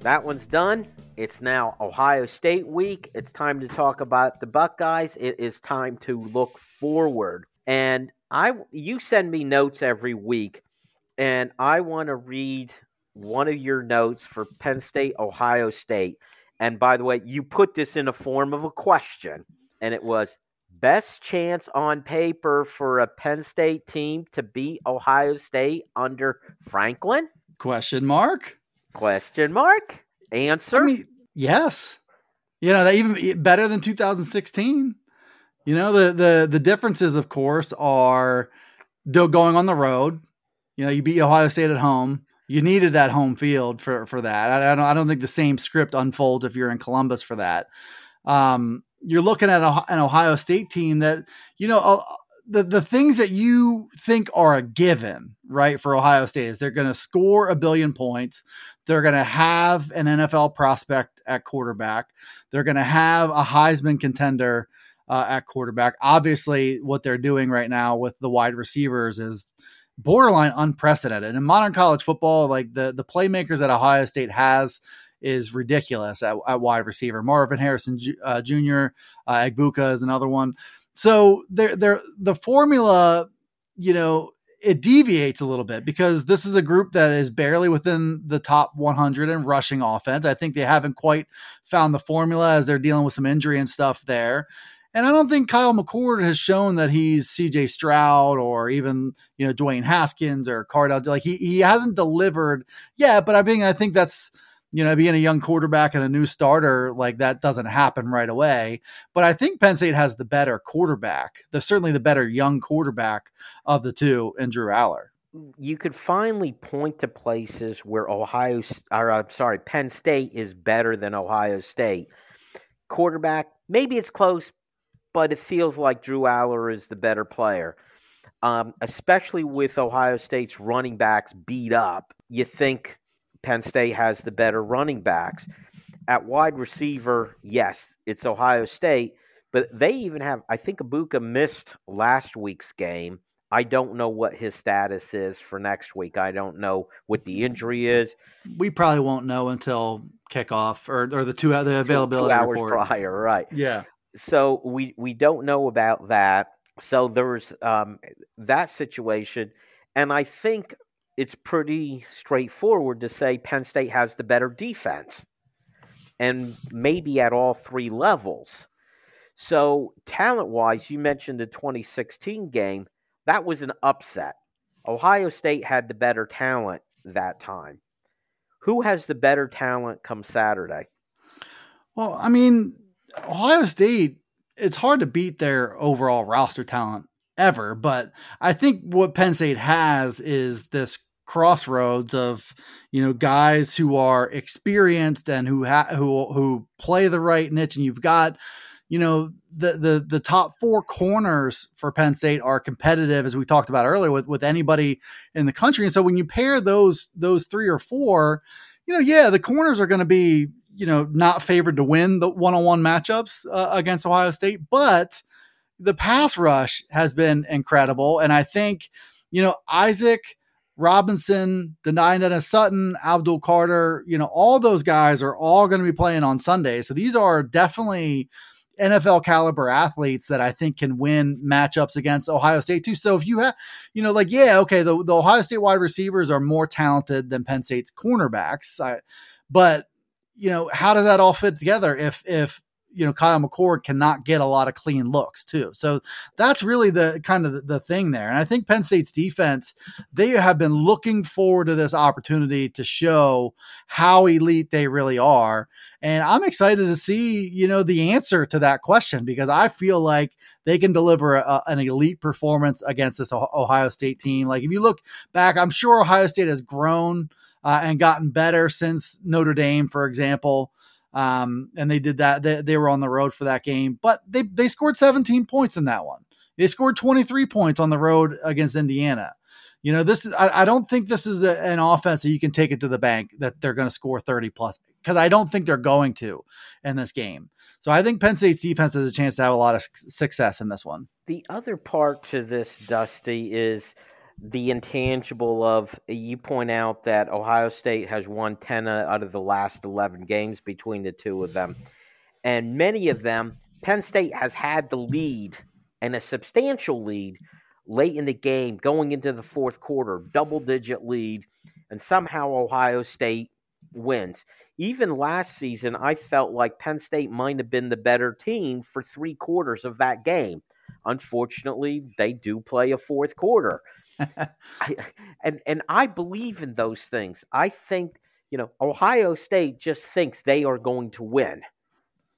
That one's done. It's now Ohio State week. It's time to talk about the Buckeyes. It is time to look forward. And I you send me notes every week and I want to read one of your notes for Penn State Ohio State. And by the way, you put this in a form of a question and it was best chance on paper for a Penn State team to beat Ohio State under Franklin? Question mark? Question mark. Answer. I mean, yes. You know, they even better than 2016. You know, the the the differences, of course, are going on the road. You know, you beat Ohio State at home. You needed that home field for for that. I, I don't I don't think the same script unfolds if you're in Columbus for that. Um, you're looking at a, an Ohio State team that you know. Uh, the, the things that you think are a given, right, for Ohio State is they're going to score a billion points. They're going to have an NFL prospect at quarterback. They're going to have a Heisman contender uh, at quarterback. Obviously, what they're doing right now with the wide receivers is borderline unprecedented in modern college football. Like the the playmakers that Ohio State has is ridiculous at, at wide receiver. Marvin Harrison uh, Jr., uh, Egbuka is another one. So they're, they're, the formula, you know, it deviates a little bit because this is a group that is barely within the top 100 in rushing offense. I think they haven't quite found the formula as they're dealing with some injury and stuff there. And I don't think Kyle McCord has shown that he's CJ Stroud or even, you know, Dwayne Haskins or Cardale. Like he, he hasn't delivered yet, but I mean, I think that's, you know, being a young quarterback and a new starter, like that doesn't happen right away. But I think Penn State has the better quarterback, the certainly the better young quarterback of the two in Drew Allar. You could finally point to places where Ohio, or I'm sorry, Penn State is better than Ohio State. Quarterback, maybe it's close, but it feels like Drew Allar is the better player. Um, especially with Ohio State's running backs beat up, you think Penn State has the better running backs. At wide receiver, yes, it's Ohio State, but they even have, I think Abuka missed last week's game. I don't know what his status is for next week. I don't know what the injury is. We probably won't know until kickoff or, or the two the availability two hours report. prior, right? Yeah. So we we don't know about that. So there's um, that situation, and I think it's pretty straightforward to say Penn State has the better defense, and maybe at all three levels. So, talent wise, you mentioned the 2016 game. That was an upset. Ohio State had the better talent that time. Who has the better talent come Saturday? Well, I mean, Ohio State, it's hard to beat their overall roster talent ever, but I think what Penn State has is this crossroads of you know guys who are experienced and who ha- who who play the right niche and you've got you know the the the top four corners for Penn State are competitive as we talked about earlier with with anybody in the country. And so when you pair those those three or four you know yeah the corners are going to be you know not favored to win the one-on-one matchups uh, against Ohio State but the pass rush has been incredible and I think you know Isaac Robinson, Dani Sutton, Abdul Carter, you know, all those guys are all going to be playing on Sunday. So these are definitely NFL caliber athletes that I think can win matchups against Ohio State too. So if you have, you know, like, yeah, okay, the, the Ohio State wide receivers are more talented than Penn State's cornerbacks. I, but, you know, how does that all fit together if, if, you know Kyle McCord cannot get a lot of clean looks too. So that's really the kind of the, the, thing there. And I think Penn State's defense they have been looking forward to this opportunity to show how elite they really are. And I'm excited to see, you know, the answer to that question because I feel like they can deliver a, an elite performance against this Ohio State team. Like if you look back, I'm sure Ohio State has grown uh, and gotten better since Notre Dame, for example. Um, and they did that. They, they were on the road for that game, but they, they scored 17 points in that one. They scored 23 points on the road against Indiana. You know, this is, I, I don't think this is a, an offense that you can take it to the bank that they're going to score 30 plus because I don't think they're going to in this game. So I think Penn State's defense has a chance to have a lot of success in this one. The other part to this, Dusty, is the intangible of you point out that Ohio State has won 10 out of the last 11 games between the two of them. And many of them, Penn State has had the lead and a substantial lead late in the game, going into the fourth quarter, double digit lead, and somehow Ohio State wins. Even last season, I felt like Penn State might have been the better team for three quarters of that game. Unfortunately, they do play a fourth quarter. I, and and I believe in those things. I think you know Ohio State just thinks they are going to win.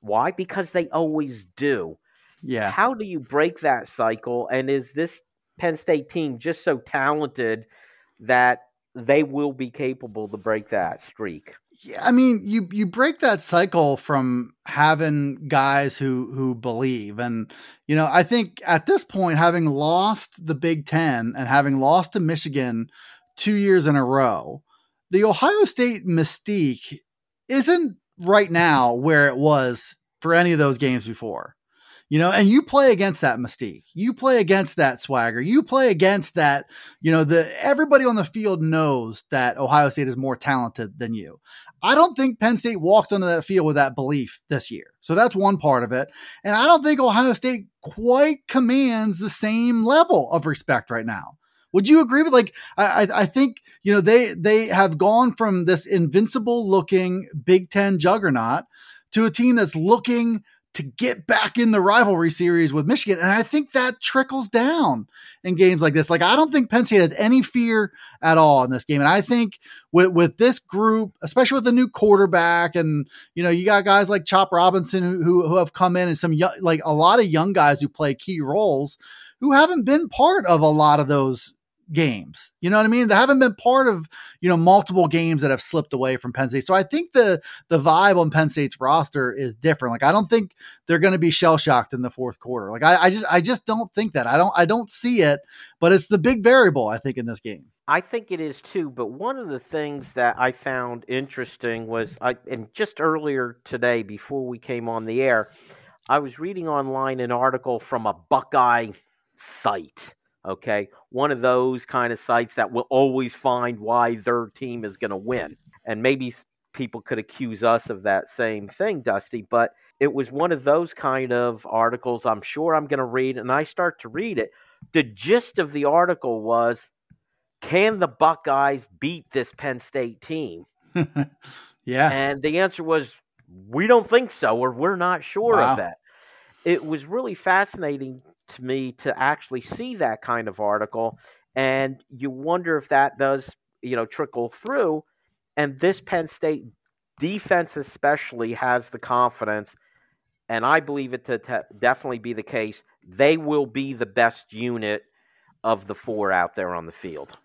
Why? Because they always do. Yeah. How do you break that cycle? And is this Penn State team just so talented that they will be capable to break that streak. Yeah, I mean, you you break that cycle from having guys who who believe, and you know, I think at this point, having lost the Big Ten and having lost to Michigan two years in a row, the Ohio State mystique isn't right now where it was for any of those games before you know, and you play against that mystique. You play against that swagger. You play against that, you know, the everybody on the field knows that Ohio State is more talented than you. I don't think Penn State walks onto that field with that belief this year. So that's one part of it. And I don't think Ohio State quite commands the same level of respect right now. Would you agree with like I I think you know they they have gone from this invincible looking Big Ten juggernaut to a team that's looking to get back in the rivalry series with Michigan. And I think that trickles down in games like this. Like, I don't think Penn State has any fear at all in this game. And I think with, with this group, especially with the new quarterback, and, you know, you got guys like Chop Robinson who, who, who have come in and some, like a lot of young guys who play key roles who haven't been part of a lot of those games. You know what I mean? They haven't been part of, you know, multiple games that have slipped away from Penn State. So I think the the vibe on Penn State's roster is different. Like I don't think they're going to be shell shocked in the fourth quarter. Like I, I just I just don't think that. I don't I don't see it, but it's the big variable I think in this game. I think it is too, but one of the things that I found interesting was I and just earlier today before we came on the air, I was reading online an article from a Buckeye site Okay. One of those kind of sites that will always find why their team is going to win. And maybe people could accuse us of that same thing, Dusty, but it was one of those kind of articles I'm sure I'm going to read. And I start to read it. The gist of the article was can the Buckeyes beat this Penn State team? yeah. And the answer was we don't think so, or we're not sure wow. of that. It was really fascinating to me to actually see that kind of article, and you wonder if that does you know trickle through. And this Penn State defense, especially, has the confidence, and I believe it to te- definitely be the case. They will be the best unit of the four out there on the field.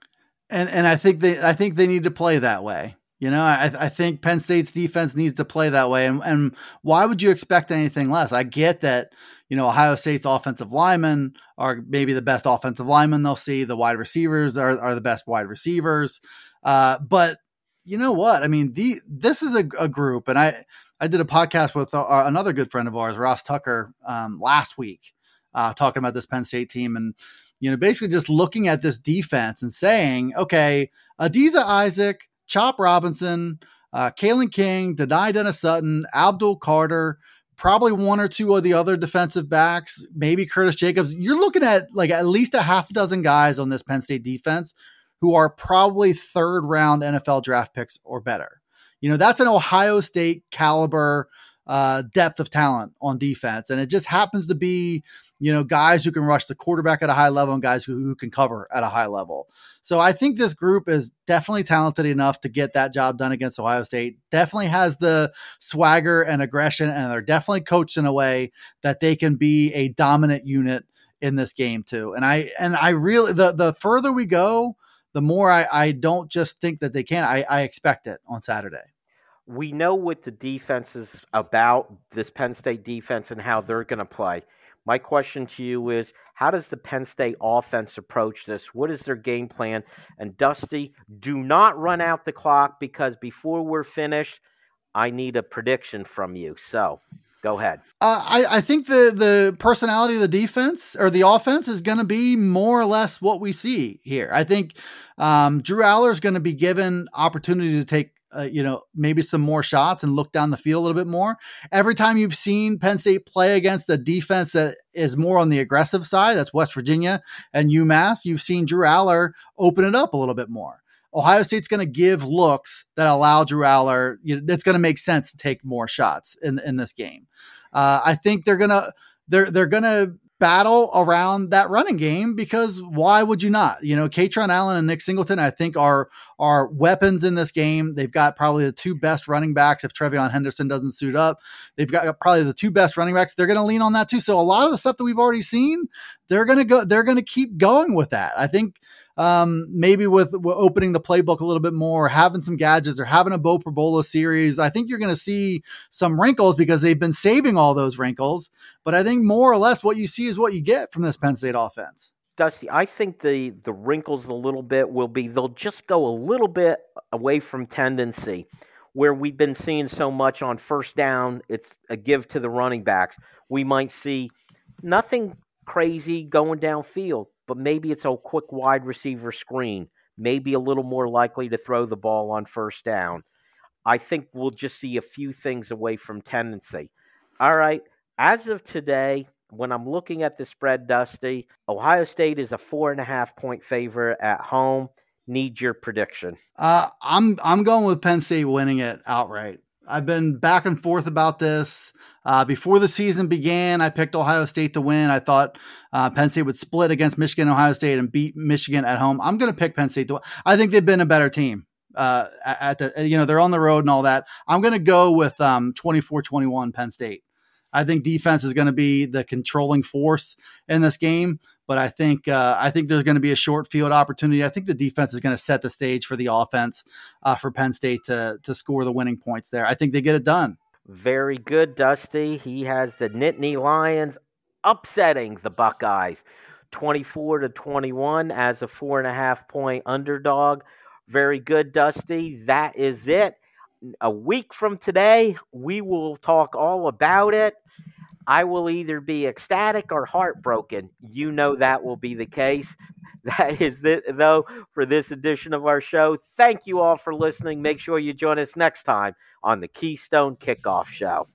And and I think they I think they need to play that way. You know, I, I think Penn State's defense needs to play that way. And, and why would you expect anything less? I get that you know, Ohio State's offensive linemen are maybe the best offensive linemen they'll see. The wide receivers are, are the best wide receivers. Uh, but you know what? I mean, the this is a, a group, and I I did a podcast with uh, another good friend of ours, Ross Tucker, um, last week, uh, talking about this Penn State team, and you know, basically just looking at this defense and saying, okay, Adisa Isaac, Chop Robinson, uh, Kalen King, Dani Dennis Sutton, Abdul Carter probably one or two of the other defensive backs, maybe Curtis Jacobs. You're looking at like at least a half dozen guys on this Penn State defense who are probably third round NFL draft picks or better. You know, that's an Ohio State caliber uh, depth of talent on defense. And it just happens to be you know, guys who can rush the quarterback at a high level and guys who, who can cover at a high level. So I think this group is definitely talented enough to get that job done against Ohio State. Definitely has the swagger and aggression, and they're definitely coached in a way that they can be a dominant unit in this game too. And I and I really the the further we go, the more I, I don't just think that they can. I, I expect it on Saturday. We know what the defense is about, this Penn State defense, and how they're going to play. My question to you is how does the Penn State offense approach this? What is their game plan? And Dusty, do not run out the clock because before we're finished, I need a prediction from you. So go ahead. Uh, I, I think the the personality of the defense or the offense is going to be more or less what we see here. I think um, Drew Allar is going to be given opportunity to take uh, you know, maybe some more shots and look down the field a little bit more. Every time you've seen Penn State play against a defense that is more on the aggressive side, that's West Virginia and UMass, you've seen Drew Allar open it up a little bit more. Ohio State's going to give looks that allow Drew Allar, you know, that's going to make sense to take more shots in, in this game. Uh, I think they're going to, they're, they're going to battle around that running game because why would you not? You know, Kaytron Allen and Nick Singleton, I think, are are weapons in this game. They've got probably the two best running backs if TreVeyon Henderson doesn't suit up. They've got probably the two best running backs. They're going to lean on that too. So a lot of the stuff that we've already seen, they're going to go. They're going to keep going with that. I think. Um, maybe with, opening the playbook a little bit more, having some gadgets, or having a Beau Pribula series, I think you're going to see some wrinkles because they've been saving all those wrinkles. But I think more or less what you see is what you get from this Penn State offense. Dusty, I think the the wrinkles a little bit will be they'll just go a little bit away from tendency where we've been seeing so much on first down, it's a give to the running backs. We might see nothing crazy going downfield, but maybe it's a quick wide receiver screen, maybe a little more likely to throw the ball on first down. I think we'll just see a few things away from tendency. All right. As of today, when I'm looking at the spread, Dusty, Ohio State is a four and a half point favorite at home. Need your prediction? Uh, I'm I'm going with Penn State winning it outright. I've been back and forth about this. Uh, before the season began, I picked Ohio State to win. I thought uh, Penn State would split against Michigan, Ohio State, and beat Michigan at home. I'm going to pick Penn State to. I think they've been a better team. Uh, at the you know they're on the road and all that. I'm going to go with um 24-21 Penn State. I think defense is going to be the controlling force in this game. But I think uh, I think there's going to be a short field opportunity. I think the defense is going to set the stage for the offense uh, for Penn State to to score the winning points there. I think they get it done. Very good, Dusty. He has the Nittany Lions upsetting the Buckeyes, twenty-four to twenty-one as a four and a half point underdog. Very good, Dusty. That is it. A week from today, we will talk all about it. I will either be ecstatic or heartbroken. You know that will be the case. That is it, though, for this edition of our show. Thank you all for listening. Make sure you join us next time on the Keystone Kickoff Show.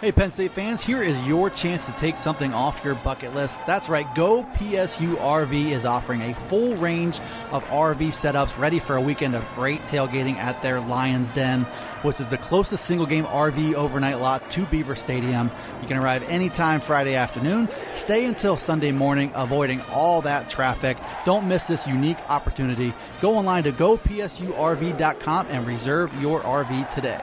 Hey, Penn State fans, here is your chance to take something off your bucket list. That's right, Go PSU RV is offering a full range of RV setups ready for a weekend of great tailgating at their Lions Den, which is the closest single game RV overnight lot to Beaver Stadium. You can arrive anytime Friday afternoon, stay until Sunday morning, avoiding all that traffic. Don't miss this unique opportunity. Go online to gopsurv.com and reserve your RV today.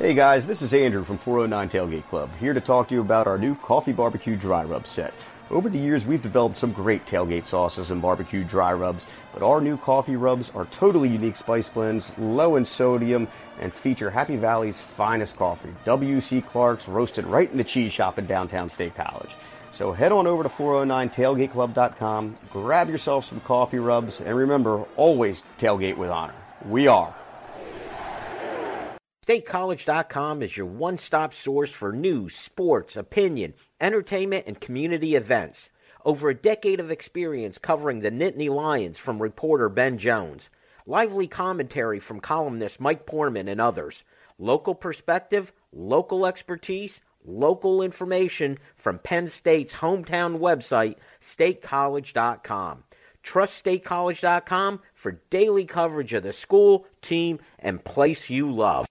Hey guys, this is Andrew from 409 Tailgate Club, here to talk to you about our new Coffee Barbecue Dry Rub set. Over the years, we've developed some great tailgate sauces and barbecue dry rubs, but our new coffee rubs are totally unique spice blends, low in sodium, and feature Happy Valley's finest coffee, W.C. Clark's, roasted right in the cheese shop in downtown State College. So head on over to 409tailgateclub.com, grab yourself some coffee rubs, and remember, always tailgate with honor. We are. StateCollege.com is your one stop source for news, sports, opinion, entertainment, and community events. Over a decade of experience covering the Nittany Lions from reporter Ben Jones. Lively commentary from columnist Mike Poorman and others. Local perspective, local expertise, local information from Penn State's hometown website, statecollege.com. Trust statecollege.com for daily coverage of the school, team, and place you love.